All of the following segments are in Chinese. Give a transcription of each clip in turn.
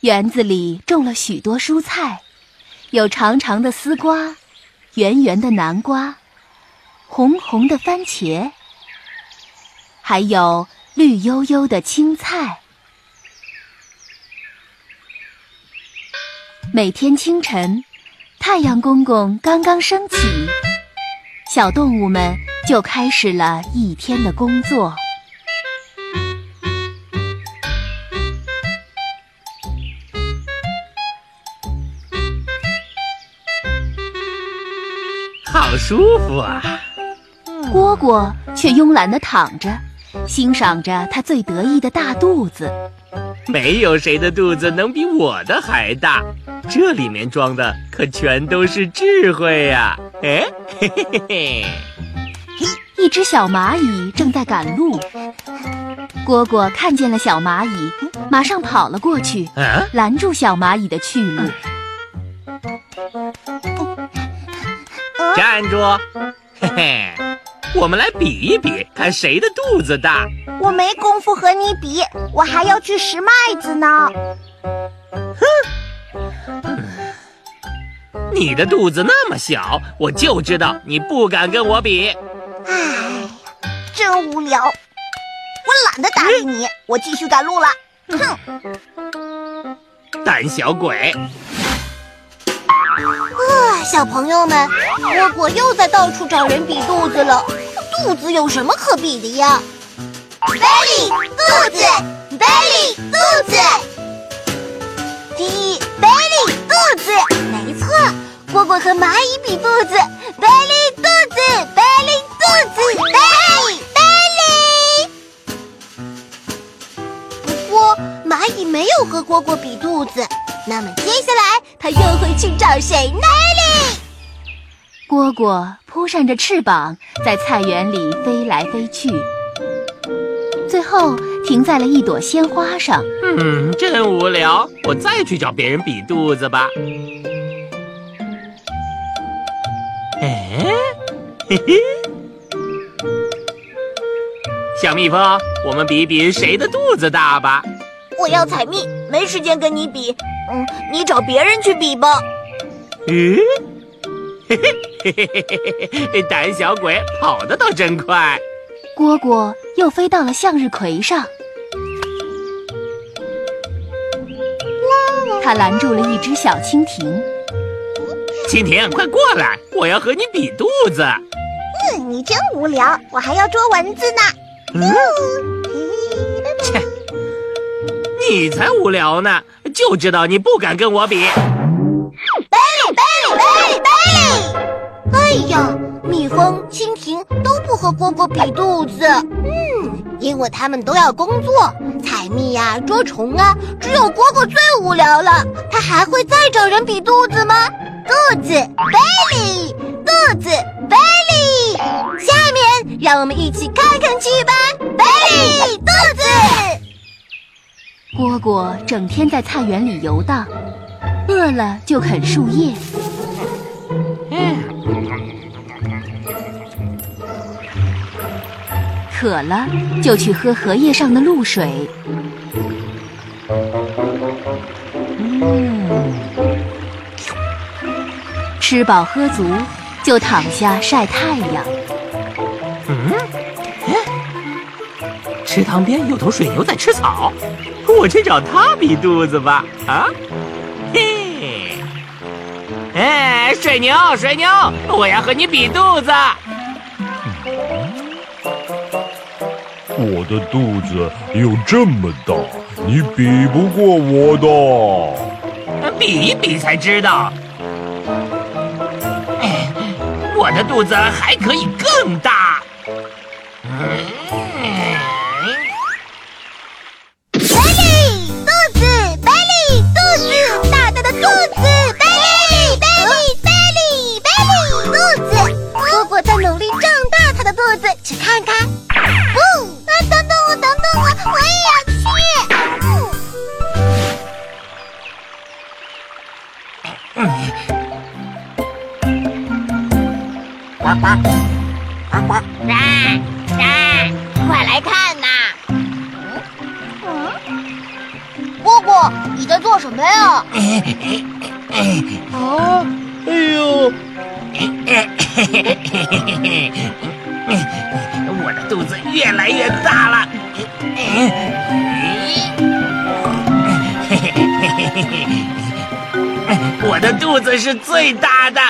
园子里种了许多蔬菜，有长长的丝瓜，圆圆的南瓜，红红的番茄，还有绿油油的青菜。每天清晨，太阳公公刚刚升起，小动物们就开始了一天的工作。好舒服啊！蝈蝈却慵懒地躺着，欣赏着它最得意的大肚子。没有谁的肚子能比我的还大，这里面装的可全都是智慧呀！哎，嘿嘿嘿嘿！一只小蚂蚁正在赶路，蝈蝈看见了小蚂蚁，马上跑了过去，拦住小蚂蚁的去路。站住！嘿嘿，我们来比一比，看谁的肚子大。我没工夫和你比，我还要去拾麦子呢。哼，你的肚子那么小，我就知道你不敢跟我比。唉，真无聊，我懒得搭理你，我继续赶路了。哼，胆小鬼！啊，小朋友们，蝈蝈又在到处找人比肚子了。肚子有什么可比的呀？Belly，肚子，Belly，肚子。第一，Belly，肚子。没错，蝈蝈和蚂蚁比肚子，Belly，肚子，Belly，肚子，Belly，Belly。不过蚂蚁没有和蝈蝈比肚子。那么接下来，他又会去找谁呢？蝈蝈扑扇着翅膀，在菜园里飞来飞去，最后停在了一朵鲜花上。嗯，真无聊，我再去找别人比肚子吧。哎，嘿嘿，小蜜蜂，我们比比谁的肚子大吧。我要采蜜，没时间跟你比。嗯，你找别人去比吧。嗯，嘿嘿嘿嘿嘿嘿嘿，胆小鬼跑得倒真快。蝈蝈又飞到了向日葵上，它拦住了一只小蜻蜓。蜻蜓，快过来，我要和你比肚子。嗯，你真无聊，我还要捉蚊子呢。嗯，切，你才无聊呢。就知道你不敢跟我比。Belly，Belly，Belly，Belly。哎呀，蜜蜂、蜻蜓都不和蝈蝈比肚子。嗯，因为他们都要工作，采蜜呀、捉虫啊。只有蝈蝈最无聊了，它还会再找人比肚子吗？肚子，Belly，肚子，Belly。下面让我们一起看看剧吧。蝈蝈整天在菜园里游荡，饿了就啃树叶，嗯渴了就去喝荷叶上的露水。嗯吃饱喝足就躺下晒太阳。池塘边有头水牛在吃草。我去找他比肚子吧！啊，嘿，哎，水牛，水牛，我要和你比肚子。我的肚子有这么大，你比不过我的。比一比才知道。哎，我的肚子还可以更大。快来看呐！蝈蝈，你在做什么呀？啊！哎呦！我的肚子越来越大了。我的肚子是最大的。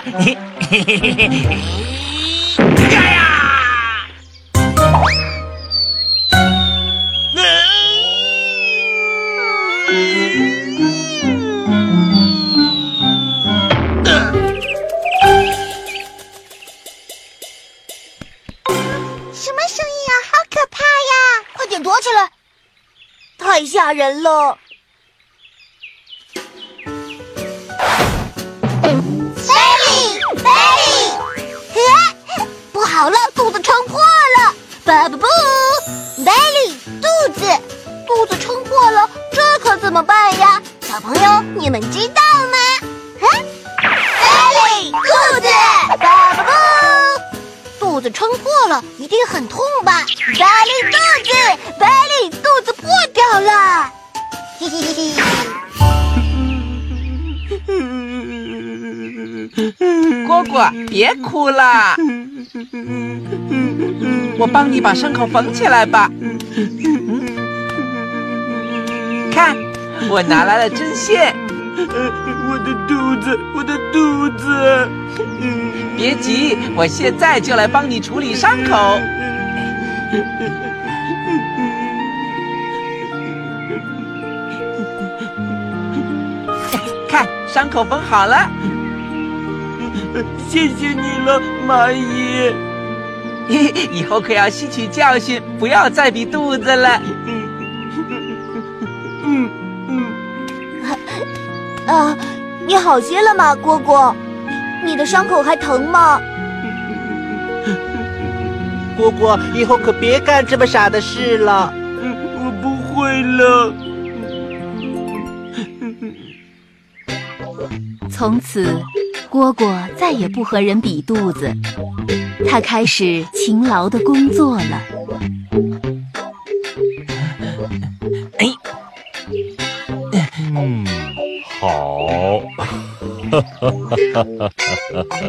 什么声音啊？好可怕呀！快点躲起来！太吓人了！贝利，贝利，哎，不好了，肚子撑破了！巴布布，贝利，肚子，肚子撑破了，这可怎么办呀？小朋友，你们知道子撑破了，一定很痛吧？百里肚子，百里肚子破掉了，嘿嘿嘿嘿。蝈蝈，别哭了，我帮你把伤口缝起来吧。看，我拿来了针线。我的肚子，我的肚子。别急，我现在就来帮你处理伤口。看，伤口缝好了。谢谢你了，蚂蚁。以后可要吸取教训，不要再比肚子了。嗯嗯。啊，你好些了吗，蝈蝈？你的伤口还疼吗？蝈蝈，以后可别干这么傻的事了。嗯，我不会了。从此，蝈蝈再也不和人比肚子，它开始勤劳的工作了。哈哈哈哈哈哈。